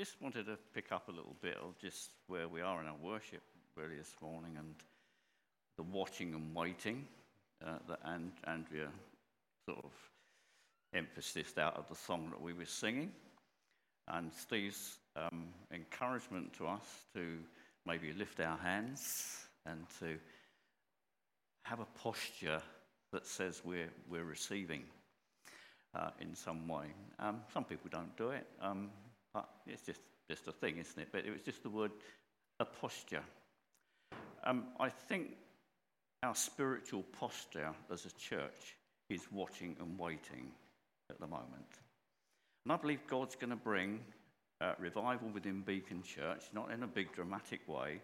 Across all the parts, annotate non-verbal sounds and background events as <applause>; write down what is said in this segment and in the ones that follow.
just wanted to pick up a little bit of just where we are in our worship really this morning and the watching and waiting uh, that and- Andrea sort of emphasised out of the song that we were singing. And Steve's um, encouragement to us to maybe lift our hands and to have a posture that says we're, we're receiving uh, in some way. Um, some people don't do it. Um, but it's just, just a thing, isn't it? But it was just the word, a posture. Um, I think our spiritual posture as a church is watching and waiting at the moment. And I believe God's going to bring uh, revival within Beacon Church, not in a big dramatic way,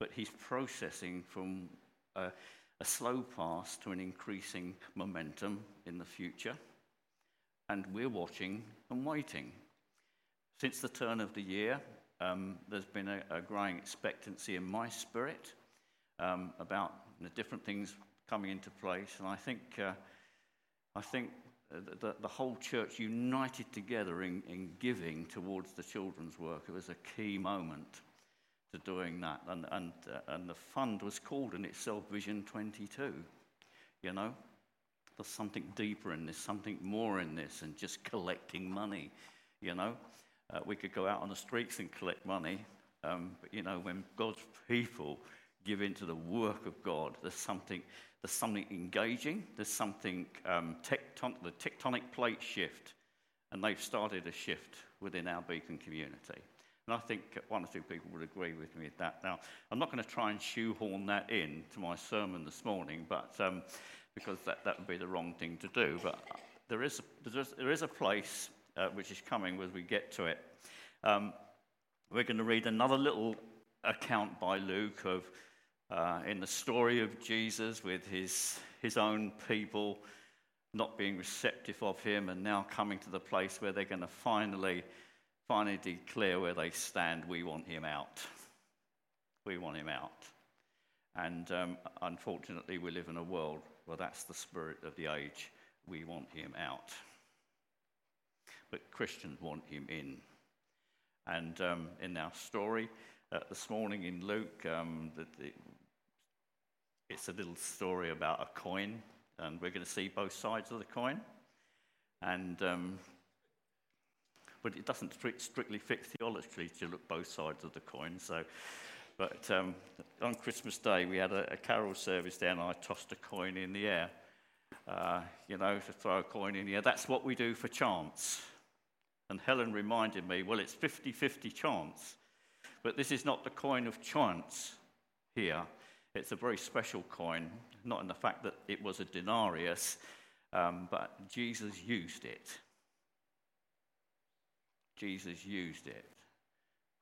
but He's processing from a, a slow pass to an increasing momentum in the future. And we're watching and waiting. Since the turn of the year, um, there's been a, a, growing expectancy in my spirit um, about the different things coming into place, and I think uh, I think the, the, whole church united together in, in giving towards the children's work. It was a key moment to doing that, and and uh, and the fund was called in itself Vision 22. You know, there's something deeper in this, something more in this, than just collecting money. You know, uh, we could go out on the streets and collect money, um, but you know, when God's people give into the work of God, there's something, there's something engaging, there's something um, tecton- the tectonic plate shift, and they've started a shift within our beacon community. And I think one or two people would agree with me at that. Now, I'm not going to try and shoehorn that in to my sermon this morning, but um, because that, that would be the wrong thing to do. But there is a, there is a place uh, which is coming as we get to it. Um, we're going to read another little account by Luke of uh, in the story of Jesus with his, his own people not being receptive of him and now coming to the place where they're going to finally, finally declare where they stand. We want him out. We want him out. And um, unfortunately, we live in a world where that's the spirit of the age. We want him out but Christians want him in. And um, in our story uh, this morning in Luke, um, the, the, it's a little story about a coin, and we're going to see both sides of the coin. And um, but it doesn't strictly fit theologically to look both sides of the coin. So, but um, on Christmas Day we had a, a carol service there, and I tossed a coin in the air. Uh, you know, to throw a coin in the air. That's what we do for chance. And Helen reminded me, well, it's 50 50 chance. But this is not the coin of chance here. It's a very special coin, not in the fact that it was a denarius, um, but Jesus used it. Jesus used it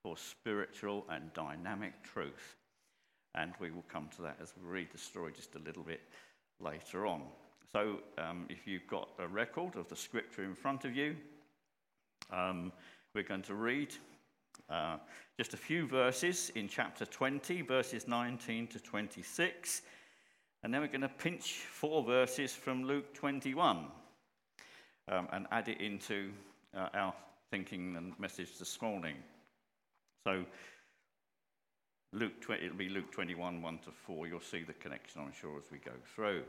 for spiritual and dynamic truth. And we will come to that as we read the story just a little bit later on. So, um, if you've got a record of the scripture in front of you, um, we're going to read uh, just a few verses in chapter 20, verses 19 to 26, and then we're going to pinch four verses from Luke 21 um, and add it into uh, our thinking and message this morning. So, Luke 20, it'll be Luke 21, 1 to 4. You'll see the connection, I'm sure, as we go through.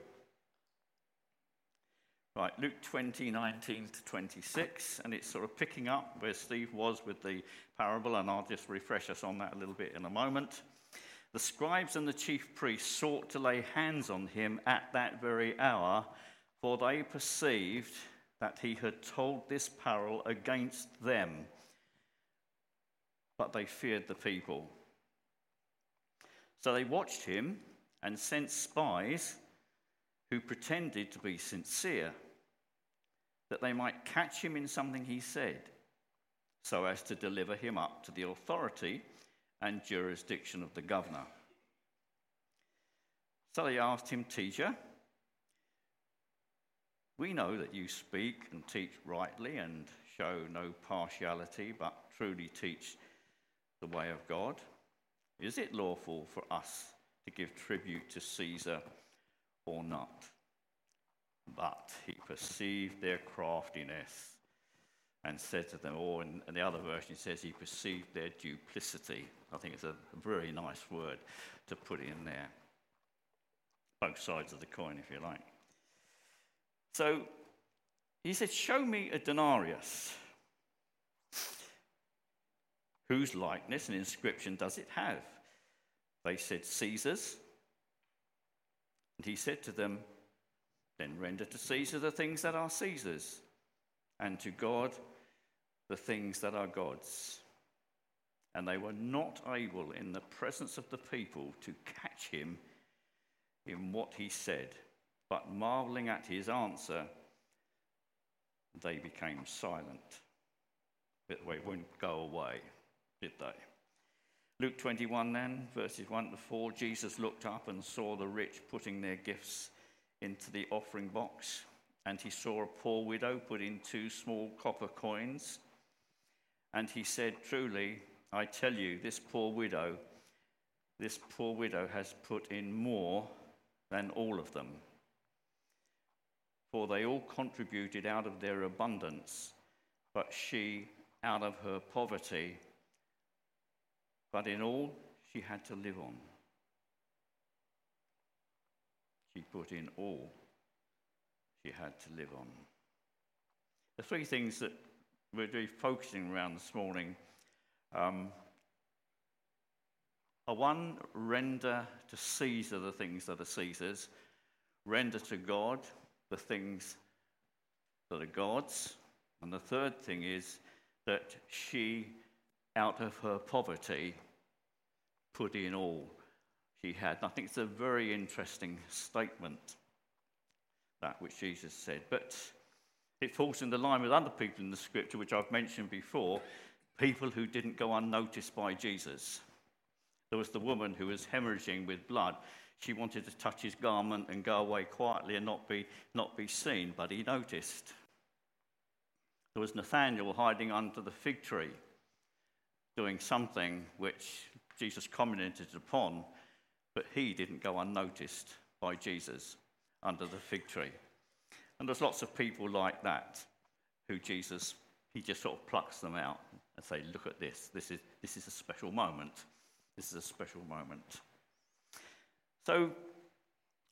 Right, Luke 20, 19 to 26, and it's sort of picking up where Steve was with the parable, and I'll just refresh us on that a little bit in a moment. The scribes and the chief priests sought to lay hands on him at that very hour, for they perceived that he had told this parable against them, but they feared the people. So they watched him and sent spies who pretended to be sincere that they might catch him in something he said, so as to deliver him up to the authority and jurisdiction of the governor. So they asked him, Teacher, we know that you speak and teach rightly and show no partiality, but truly teach the way of God. Is it lawful for us to give tribute to Caesar or not? But he perceived their craftiness and said to them, or in, in the other version, says he perceived their duplicity. I think it's a very nice word to put in there. Both sides of the coin, if you like. So he said, Show me a denarius. Whose likeness and inscription does it have? They said, Caesar's. And he said to them, Then render to Caesar the things that are Caesar's, and to God the things that are God's. And they were not able, in the presence of the people, to catch him in what he said, but marveling at his answer, they became silent. But they wouldn't go away, did they? Luke 21, then, verses 1 to 4 Jesus looked up and saw the rich putting their gifts into the offering box, and he saw a poor widow put in two small copper coins. And he said, Truly, I tell you, this poor widow, this poor widow has put in more than all of them. For they all contributed out of their abundance, but she, out of her poverty, but in all she had to live on. She put in all she had to live on. The three things that we're really focusing around this morning um, are one, render to Caesar the things that are Caesar's, render to God the things that are God's. And the third thing is that she, out of her poverty, put in all she had. And I think it's a very interesting statement, that which Jesus said. But it falls in the line with other people in the scripture, which I've mentioned before people who didn't go unnoticed by Jesus. There was the woman who was hemorrhaging with blood. She wanted to touch his garment and go away quietly and not be, not be seen, but he noticed. There was Nathanael hiding under the fig tree, doing something which Jesus commented upon, but he didn't go unnoticed by Jesus under the fig tree. And there's lots of people like that who Jesus, he just sort of plucks them out and say, look at this. This is, this is a special moment. This is a special moment. So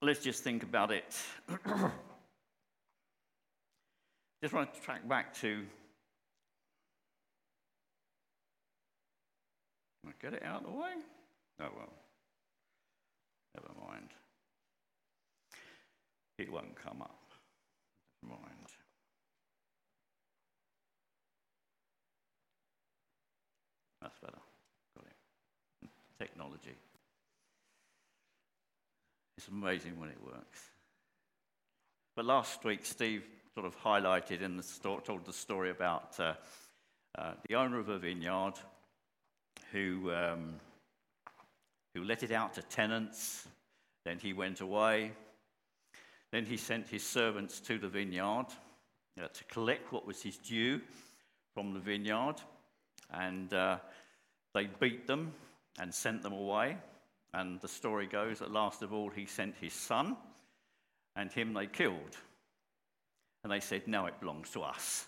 let's just think about it. <clears throat> just want to track back to. Get it out of the way? Oh, well. Never mind. It won't come up. Never mind. That's better. Got it. Technology. It's amazing when it works. But last week, Steve sort of highlighted and told the story about uh, uh, the owner of a vineyard who, um, who let it out to tenants. Then he went away. Then he sent his servants to the vineyard uh, to collect what was his due from the vineyard. And uh, they beat them and sent them away. And the story goes that last of all, he sent his son, and him they killed. And they said, Now it belongs to us.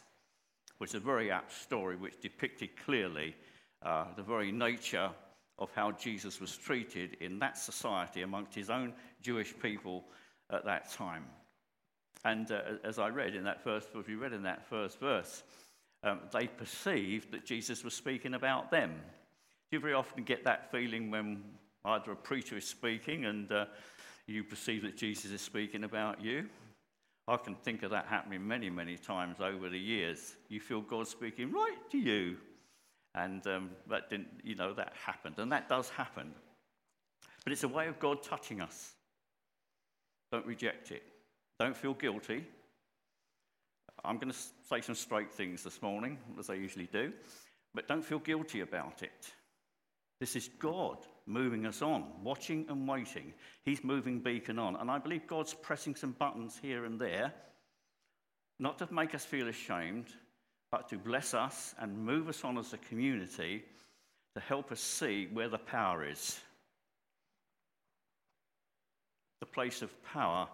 Which is a very apt story which depicted clearly uh, the very nature of how Jesus was treated in that society amongst his own Jewish people at that time. And uh, as I read in that first, if you read in that first verse, um, they perceived that Jesus was speaking about them. You very often get that feeling when either a preacher is speaking and uh, you perceive that Jesus is speaking about you? I can think of that happening many, many times over the years. You feel God speaking right to you. And um, that didn't, you know, that happened. And that does happen. But it's a way of God touching us. Don't reject it. Don't feel guilty. I'm going to say some straight things this morning, as I usually do, but don't feel guilty about it. This is God moving us on, watching and waiting. He's moving Beacon on. And I believe God's pressing some buttons here and there, not to make us feel ashamed, but to bless us and move us on as a community to help us see where the power is. The place of power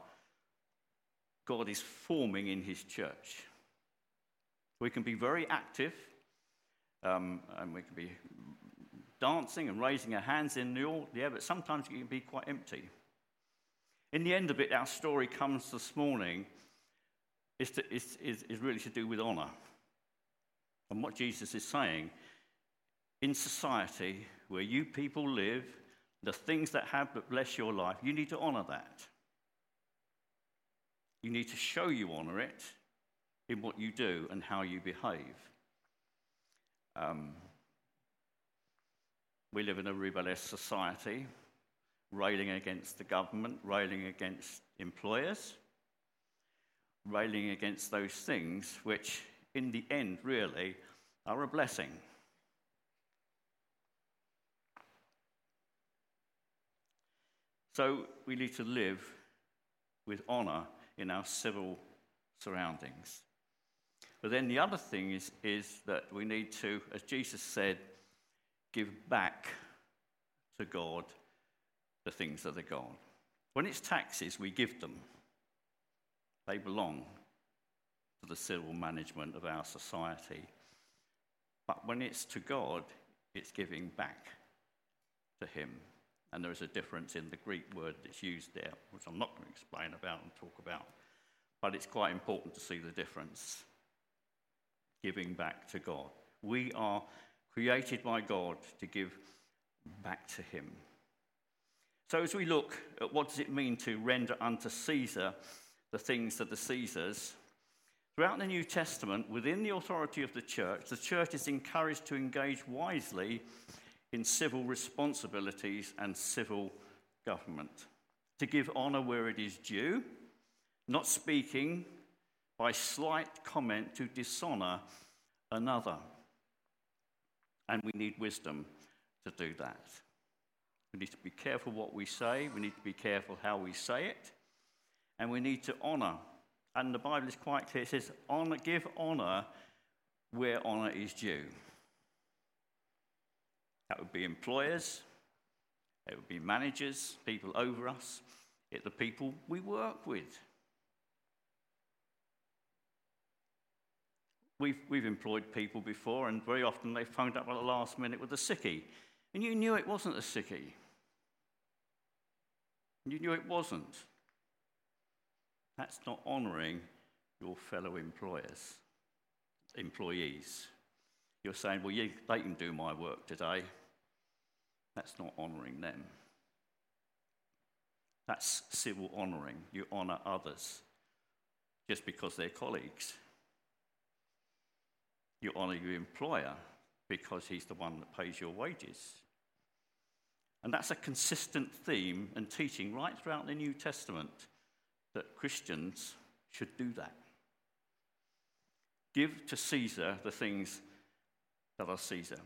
God is forming in His church. We can be very active, um, and we can be dancing and raising our hands in the air, but sometimes it can be quite empty. In the end of it, our story comes this morning is, to, is, is, is really to do with honour. And what Jesus is saying in society where you people live, the things that have but bless your life, you need to honour that. You need to show you honour it in what you do and how you behave. Um, we live in a rebellious society, railing against the government, railing against employers, railing against those things which, in the end, really are a blessing. So we need to live with honour in our civil surroundings. But then the other thing is, is that we need to, as Jesus said, give back to God the things that are gone. When it's taxes, we give them, they belong to the civil management of our society. But when it's to God, it's giving back to Him. And there is a difference in the Greek word that's used there, which I'm not going to explain about and talk about. But it's quite important to see the difference. Giving back to God. We are created by God to give back to Him. So, as we look at what does it mean to render unto Caesar the things that are Caesar's, throughout the New Testament, within the authority of the church, the church is encouraged to engage wisely in civil responsibilities and civil government, to give honour where it is due, not speaking by slight comment to dishonour another. And we need wisdom to do that. We need to be careful what we say, we need to be careful how we say it, and we need to honour. And the Bible is quite clear it says, honor, give honour where honour is due. That would be employers, it would be managers, people over us, it the people we work with. We've, we've employed people before, and very often they phoned up at the last minute with a sickie. And you knew it wasn't a sickie. You knew it wasn't. That's not honouring your fellow employers, employees. You're saying, well, they can do my work today. That's not honouring them. That's civil honouring. You honour others just because they're colleagues. You honour your employer because he's the one that pays your wages. And that's a consistent theme and teaching right throughout the New Testament that Christians should do that. Give to Caesar the things that are Caesar.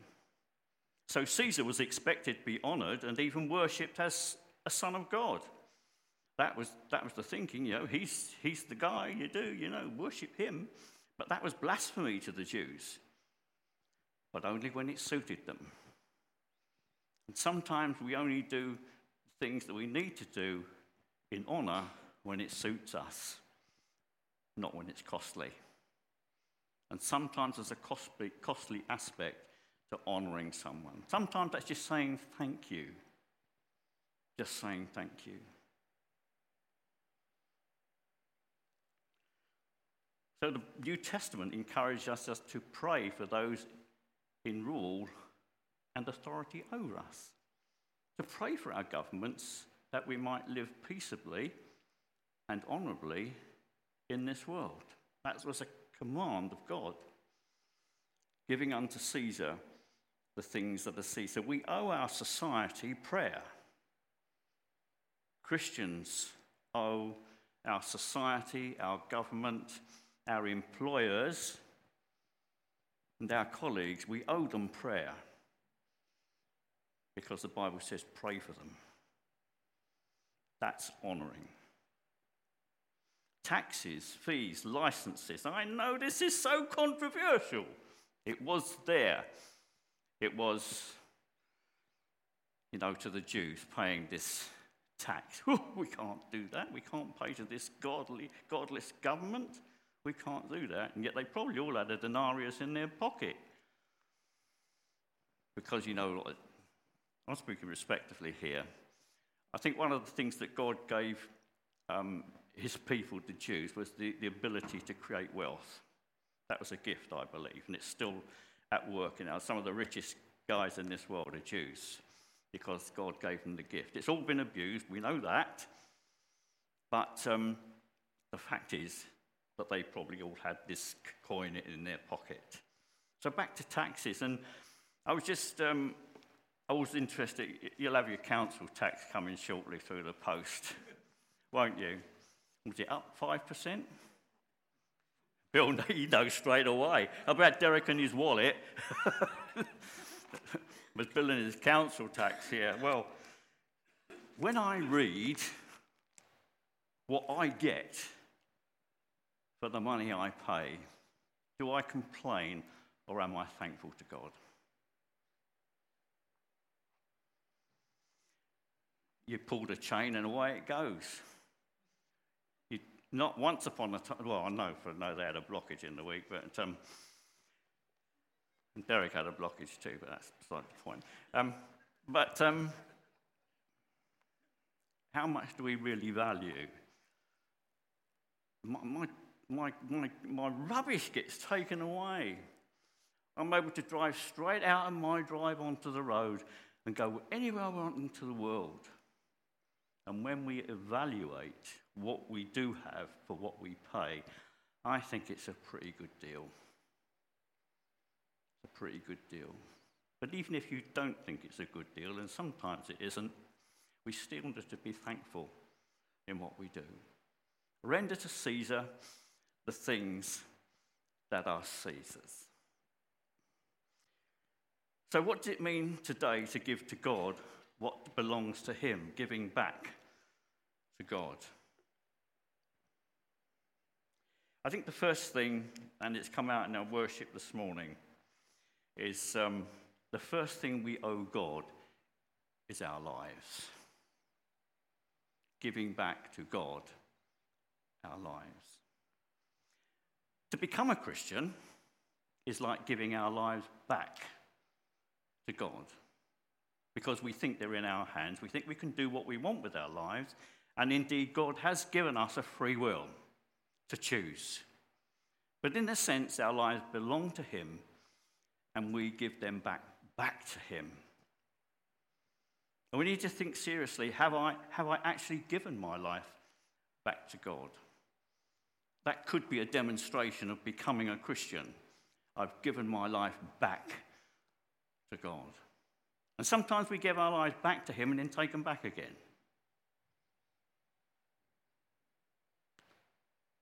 So Caesar was expected to be honored and even worshipped as a son of God. That was, that was the thinking, you know, he's, he's the guy you do, you know, worship him. But that was blasphemy to the Jews, but only when it suited them. And sometimes we only do things that we need to do in honor when it suits us, not when it's costly. And sometimes there's a costly, costly aspect to honoring someone. Sometimes that's just saying thank you. Just saying thank you. So the New Testament encourages us to pray for those in rule and authority over us, to pray for our governments that we might live peaceably and honourably in this world. That was a command of God, giving unto Caesar the things that are Caesar. We owe our society prayer. Christians owe our society, our government, our employers, and our colleagues, we owe them prayer because the Bible says pray for them. That's honouring. Taxes, fees, licenses. I know this is so controversial. It was there. It was, you know, to the Jews paying this tax. <laughs> we can't do that. We can't pay to this godly, godless government. We can't do that. And yet they probably all had a denarius in their pocket. Because, you know, I'm speaking respectively here. I think one of the things that God gave um, his people, the Jews, was the, the ability to create wealth. That was a gift, I believe, and it's still at work now. Some of the richest guys in this world are Jews because God gave them the gift. It's all been abused, we know that. But um, the fact is that they probably all had this coin in their pocket. So back to taxes. And I was just, um, I was interested. You'll have your council tax coming shortly through the post, won't you? Was it up 5%? Bill, <laughs> he knows straight away. About Derek and his wallet. <laughs> was billing his council tax here. Well, when I read what I get for the money I pay, do I complain or am I thankful to God? You pull the chain and away it goes. Not once upon a time, well, I know for no, they had a blockage in the week, but um, Derek had a blockage too, but that's beside the point. Um, but um, how much do we really value? My, my, my, my, my rubbish gets taken away. I'm able to drive straight out of my drive onto the road and go anywhere I want into the world. And when we evaluate what we do have for what we pay, I think it's a pretty good deal It's a pretty good deal. But even if you don't think it's a good deal, and sometimes it isn't, we still need to be thankful in what we do. Render to Caesar the things that are Caesar's. So, what does it mean today to give to God what belongs to Him, giving back to God? I think the first thing, and it's come out in our worship this morning, is um, the first thing we owe God is our lives. Giving back to God our lives. To become a Christian is like giving our lives back to God. Because we think they're in our hands, we think we can do what we want with our lives, and indeed, God has given us a free will to choose. But in a sense, our lives belong to Him and we give them back, back to Him. And we need to think seriously have I, have I actually given my life back to God? That could be a demonstration of becoming a Christian. I've given my life back to God. And sometimes we give our lives back to Him and then take them back again.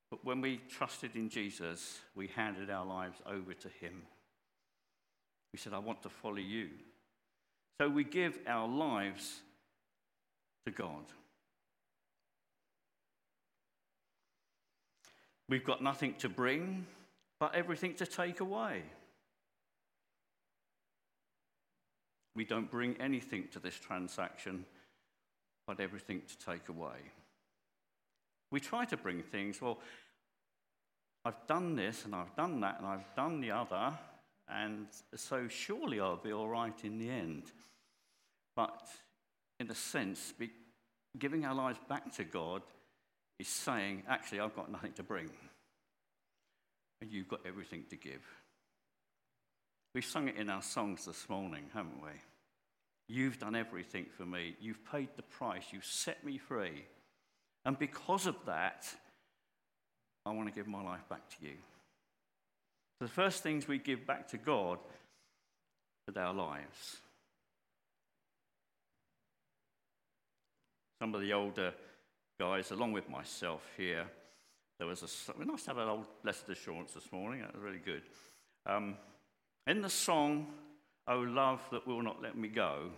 But when we trusted in Jesus, we handed our lives over to Him. We said, I want to follow you. So we give our lives to God. We've got nothing to bring, but everything to take away. We don't bring anything to this transaction, but everything to take away. We try to bring things, well, I've done this and I've done that and I've done the other, and so surely I'll be all right in the end. But in a sense, giving our lives back to God is saying, actually, I've got nothing to bring. And you've got everything to give. We've sung it in our songs this morning, haven't we? You've done everything for me. You've paid the price. You've set me free. And because of that, I want to give my life back to you. The first things we give back to God are our lives. Some of the older guys, along with myself here, there was a. Nice to have an old blessed assurance this morning. That was really good. Um, in the song, "O Love That Will Not Let Me Go,"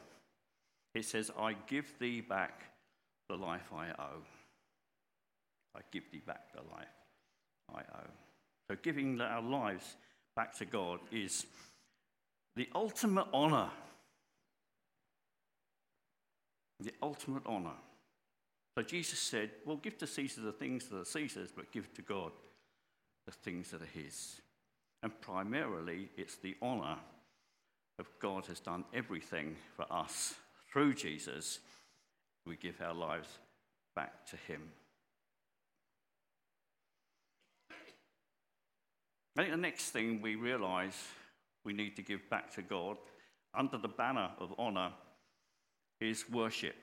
it says, "I give thee back the life I owe." I give thee back the life I owe. So giving our lives back to God is the ultimate honor. The ultimate honor. So Jesus said, Well, give to Caesar the things that are Caesar's, but give to God the things that are His. And primarily, it's the honour of God has done everything for us through Jesus. We give our lives back to Him. I think the next thing we realise we need to give back to God under the banner of honour is worship.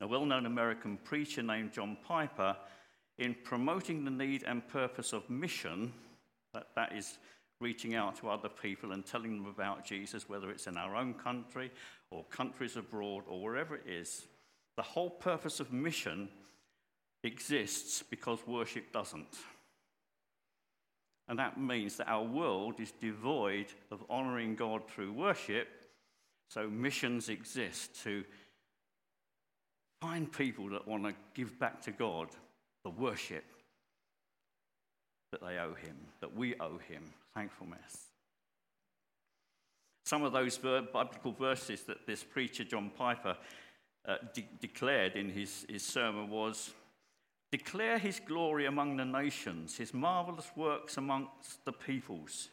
A well known American preacher named John Piper, in promoting the need and purpose of mission, that, that is reaching out to other people and telling them about Jesus, whether it's in our own country or countries abroad or wherever it is, the whole purpose of mission exists because worship doesn't. And that means that our world is devoid of honoring God through worship. So missions exist to find people that want to give back to God the worship that they owe Him, that we owe Him. Thankfulness. Some of those biblical verses that this preacher, John Piper, uh, de- declared in his, his sermon was Declare his glory among the nations, his marvelous works amongst the peoples.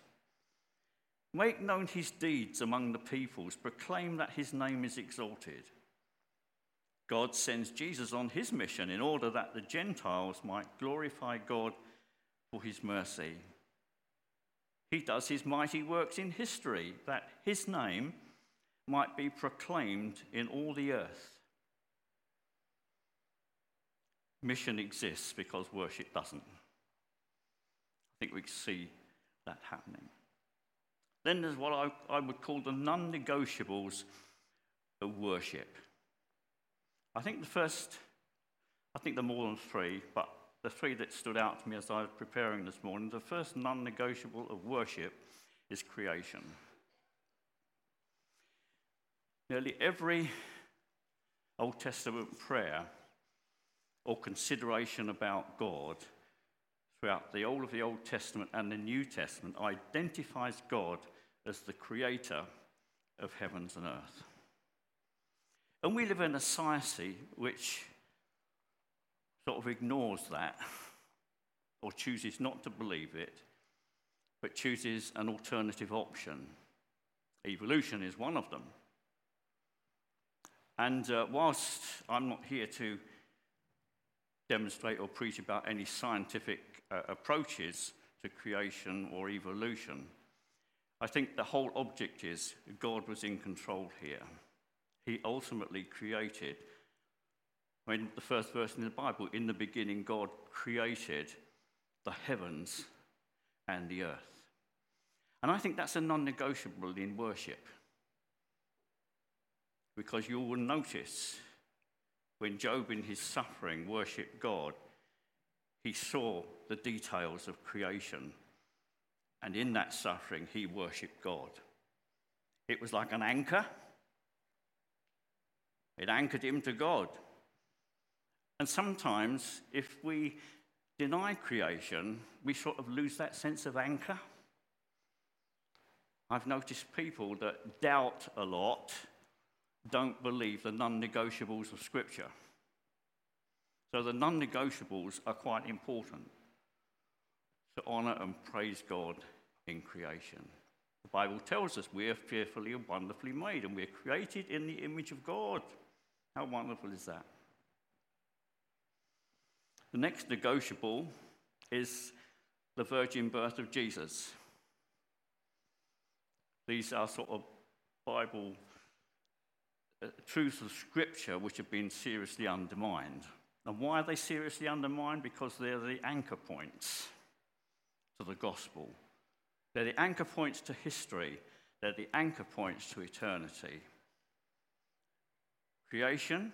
Make known his deeds among the peoples, proclaim that his name is exalted. God sends Jesus on his mission in order that the Gentiles might glorify God for his mercy. He does his mighty works in history, that his name might be proclaimed in all the earth. Mission exists because worship doesn't. I think we see that happening. Then there's what I, I would call the non negotiables of worship. I think the first, I think there are more than three, but the three that stood out to me as I was preparing this morning the first non negotiable of worship is creation. Nearly every Old Testament prayer or consideration about God throughout the whole of the Old Testament and the New Testament identifies God as the creator of heavens and earth. And we live in a society which sort of ignores that or chooses not to believe it, but chooses an alternative option. Evolution is one of them. And uh, whilst I'm not here to demonstrate or preach about any scientific uh, approaches to creation or evolution. I think the whole object is God was in control here. He ultimately created, I mean, the first verse in the Bible, in the beginning, God created the heavens and the earth. And I think that's a non negotiable in worship. Because you will notice when Job, in his suffering, worshipped God, he saw the details of creation. And in that suffering, he worshipped God. It was like an anchor, it anchored him to God. And sometimes, if we deny creation, we sort of lose that sense of anchor. I've noticed people that doubt a lot don't believe the non negotiables of Scripture. So the non negotiables are quite important to honour and praise God in creation. The Bible tells us we are fearfully and wonderfully made, and we're created in the image of God. How wonderful is that? The next negotiable is the virgin birth of Jesus. These are sort of Bible uh, truths of Scripture which have been seriously undermined. And why are they seriously undermined? Because they're the anchor points to the gospel. They're the anchor points to history. They're the anchor points to eternity. Creation,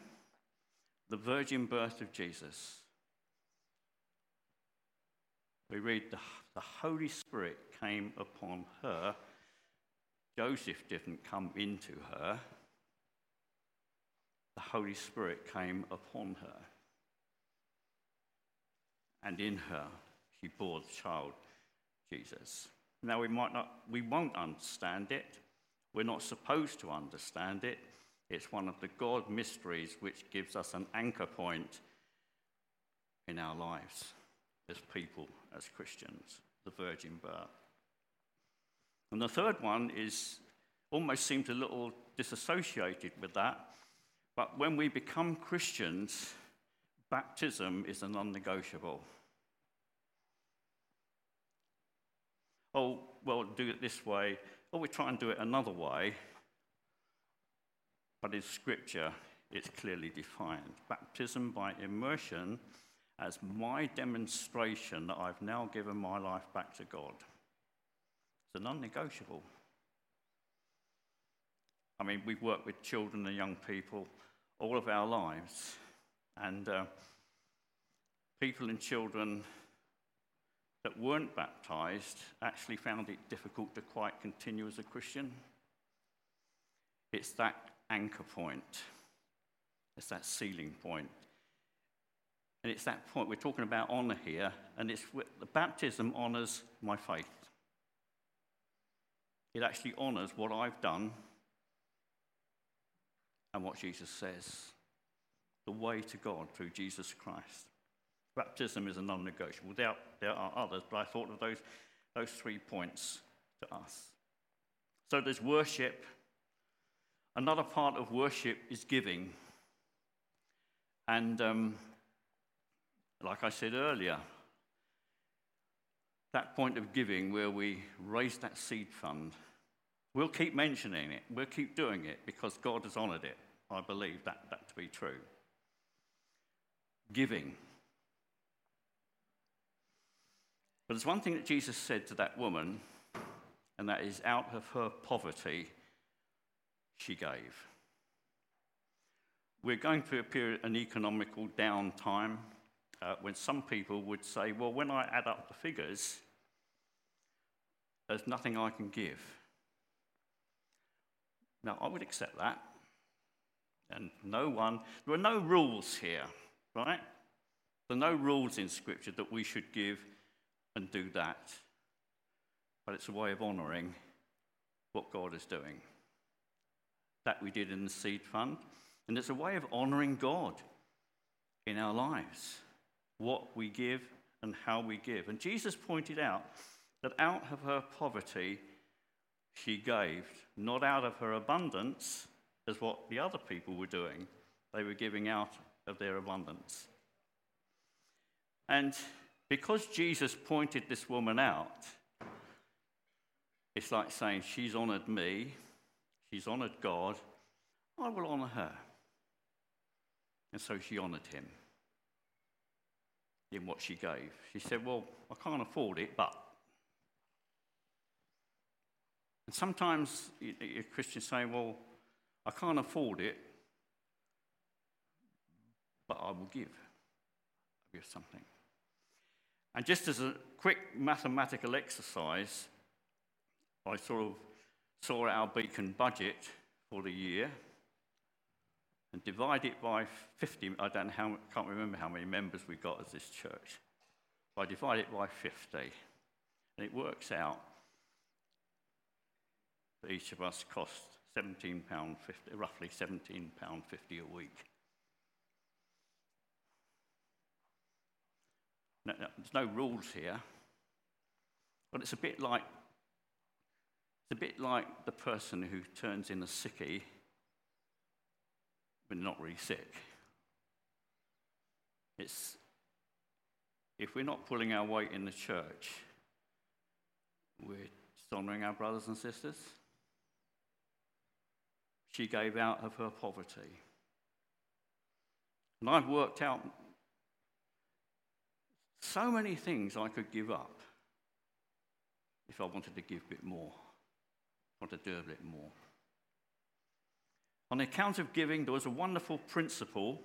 the virgin birth of Jesus. We read the, the Holy Spirit came upon her. Joseph didn't come into her, the Holy Spirit came upon her. And in her, she bore the child, Jesus. Now, we, might not, we won't understand it. We're not supposed to understand it. It's one of the God mysteries which gives us an anchor point in our lives. As people, as Christians, the virgin birth. And the third one is almost seems a little disassociated with that. But when we become Christians, baptism is a non negotiable. Oh, well, do it this way, or we try and do it another way. But in Scripture, it's clearly defined. Baptism by immersion as my demonstration that I've now given my life back to God. It's a non negotiable. I mean, we've worked with children and young people all of our lives, and uh, people and children that weren't baptized actually found it difficult to quite continue as a Christian. It's that anchor point, it's that sealing point. And it's that point, we're talking about honor here, and it's the baptism honors my faith. It actually honors what I've done and what Jesus says the way to God through Jesus Christ. Baptism is a non negotiable. There, there are others, but I thought of those, those three points to us. So there's worship. Another part of worship is giving. And um, like I said earlier, that point of giving where we raise that seed fund, we'll keep mentioning it, we'll keep doing it because God has honoured it. I believe that, that to be true. Giving. But there's one thing that Jesus said to that woman, and that is out of her poverty, she gave. We're going through a period, an economical downtime, uh, when some people would say, well, when I add up the figures, there's nothing I can give. Now, I would accept that. And no one, there are no rules here, right? There are no rules in Scripture that we should give and do that. But it's a way of honouring what God is doing. That we did in the seed fund. And it's a way of honouring God in our lives. What we give and how we give. And Jesus pointed out that out of her poverty, she gave, not out of her abundance, as what the other people were doing. They were giving out of their abundance. And because Jesus pointed this woman out, it's like saying, She's honored me, she's honored God, I will honor her. And so she honored him in what she gave. She said, Well, I can't afford it, but. And sometimes Christians say, Well, I can't afford it, but I will give. I'll give something. And just as a quick mathematical exercise, I sort of saw our beacon budget for the year and divide it by 50. I don't know how, can't remember how many members we got as this church. I divide it by 50, and it works out that each of us costs £17.50, roughly £17.50 a week. No, no, there's no rules here, but it's a bit like it's a bit like the person who turns in a sickie but not really sick. It's if we're not pulling our weight in the church, we're honouring our brothers and sisters. She gave out of her poverty. And I've worked out so many things I could give up if I wanted to give a bit more, want to do a bit more. On the account of giving, there was a wonderful principle.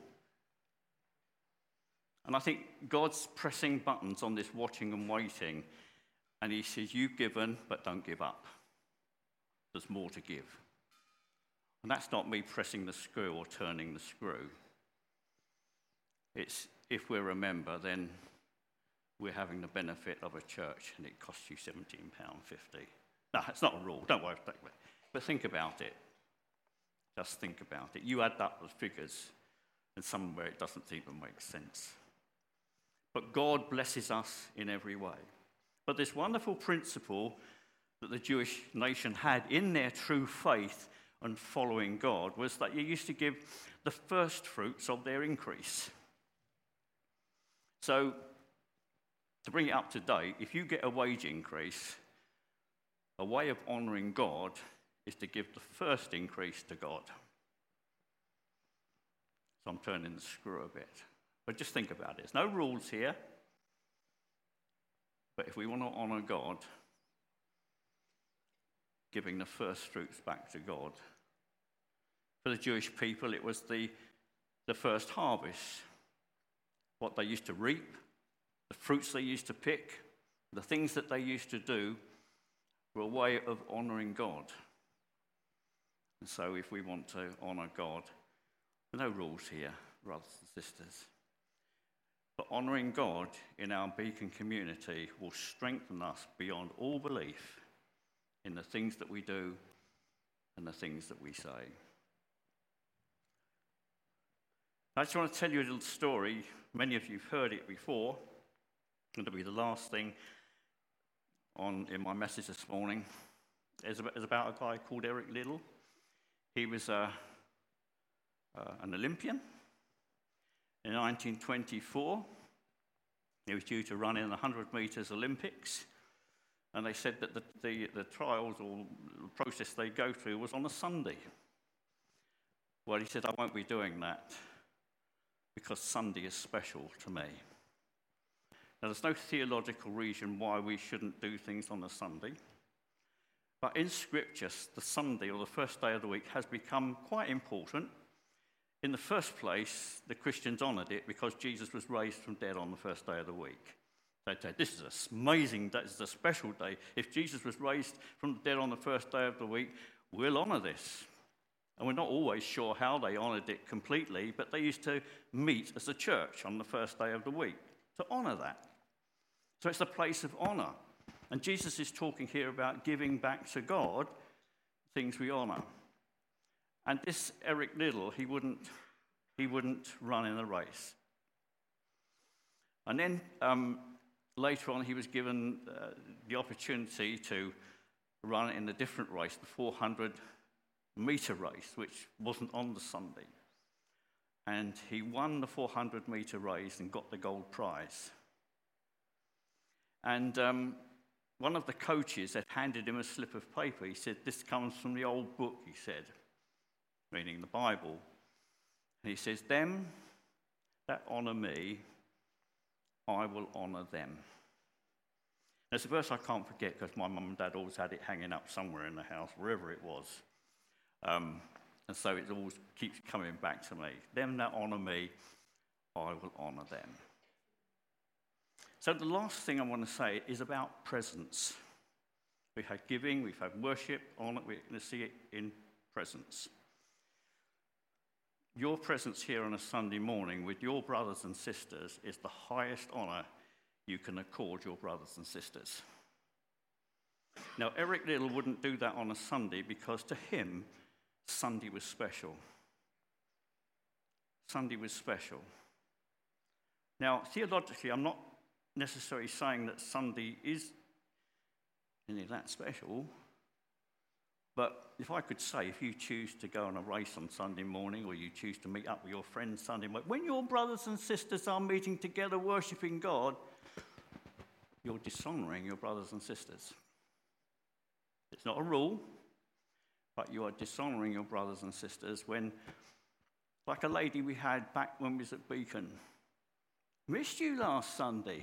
And I think God's pressing buttons on this watching and waiting. And He says, You've given, but don't give up. There's more to give. And that's not me pressing the screw or turning the screw. It's if we're a member, then we're having the benefit of a church and it costs you £17.50. No, it's not a rule, don't worry about it. But think about it. Just think about it. You add up the figures, and somewhere it doesn't even make sense. but God blesses us in every way. But this wonderful principle that the Jewish nation had in their true faith and following God was that you used to give the first fruits of their increase. So, to bring it up to date, if you get a wage increase, a way of honouring God is to give the first increase to God. So I'm turning the screw a bit. But just think about it. There's no rules here. But if we want to honour God, giving the first fruits back to God. For the Jewish people, it was the, the first harvest, what they used to reap, the fruits they used to pick, the things that they used to do were a way of honouring God. And so, if we want to honour God, no rules here, brothers and sisters. But honouring God in our beacon community will strengthen us beyond all belief in the things that we do and the things that we say. I just want to tell you a little story. Many of you have heard it before. It'll be the last thing on in my message this morning. It's about a guy called Eric Liddell. He was a, uh, an Olympian. In 1924, he was due to run in the 100 metres Olympics. And they said that the, the, the trials or the process they go through was on a Sunday. Well, he said, I won't be doing that because Sunday is special to me. Now, there's no theological reason why we shouldn't do things on a Sunday. But in scriptures, the Sunday or the first day of the week has become quite important. In the first place, the Christians honoured it because Jesus was raised from dead on the first day of the week. They said, This is amazing this is a special day. If Jesus was raised from the dead on the first day of the week, we'll honour this. And we're not always sure how they honoured it completely, but they used to meet as a church on the first day of the week to honour that. So it's a place of honour. And Jesus is talking here about giving back to God things we honour. And this Eric Liddell, he wouldn't, he wouldn't run in the race. And then um, later on, he was given uh, the opportunity to run in a different race, the 400 meter race, which wasn't on the Sunday. And he won the 400 meter race and got the gold prize. And um, one of the coaches had handed him a slip of paper. He said, This comes from the old book, he said, meaning the Bible. And he says, Them that honour me, I will honour them. There's a verse I can't forget because my mum and dad always had it hanging up somewhere in the house, wherever it was. Um, and so it always keeps coming back to me. Them that honour me, I will honour them. So, the last thing I want to say is about presence. We've had giving, we've had worship, honor, we're going to see it in presence. Your presence here on a Sunday morning with your brothers and sisters is the highest honour you can accord your brothers and sisters. Now, Eric Liddell wouldn't do that on a Sunday because to him, Sunday was special. Sunday was special. Now, theologically, I'm not necessarily saying that Sunday is any that special. But if I could say, if you choose to go on a race on Sunday morning or you choose to meet up with your friends Sunday morning, when your brothers and sisters are meeting together worshipping God, you're dishonoring your brothers and sisters. It's not a rule, but you are dishonoring your brothers and sisters when, like a lady we had back when we was at Beacon, missed you last Sunday.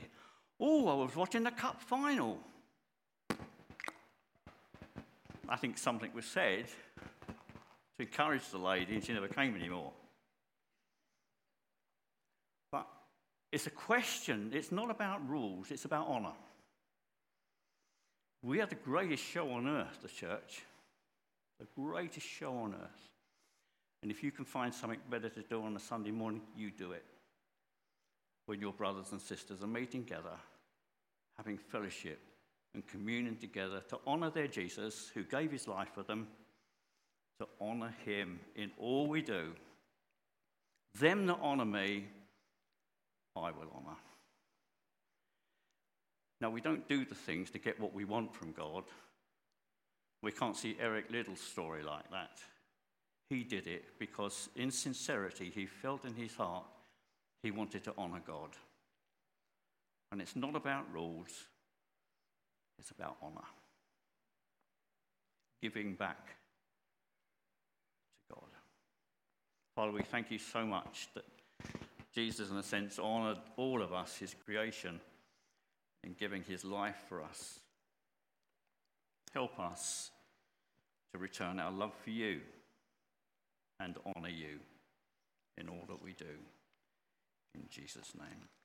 Oh, I was watching the cup final. I think something was said to encourage the lady, and she never came anymore. But it's a question, it's not about rules, it's about honour. We are the greatest show on earth, the church. The greatest show on earth. And if you can find something better to do on a Sunday morning, you do it when your brothers and sisters are meeting together, having fellowship and communion together to honor their Jesus who gave his life for them, to honor him in all we do. Them that honor me, I will honor. Now, we don't do the things to get what we want from God. We can't see Eric Liddell's story like that. He did it because, in sincerity, he felt in his heart he wanted to honor God. And it's not about rules, it's about honor. Giving back to God. Father, we thank you so much that Jesus, in a sense, honored all of us, his creation, in giving his life for us. Help us to return our love for you and honor you in all that we do. In Jesus' name.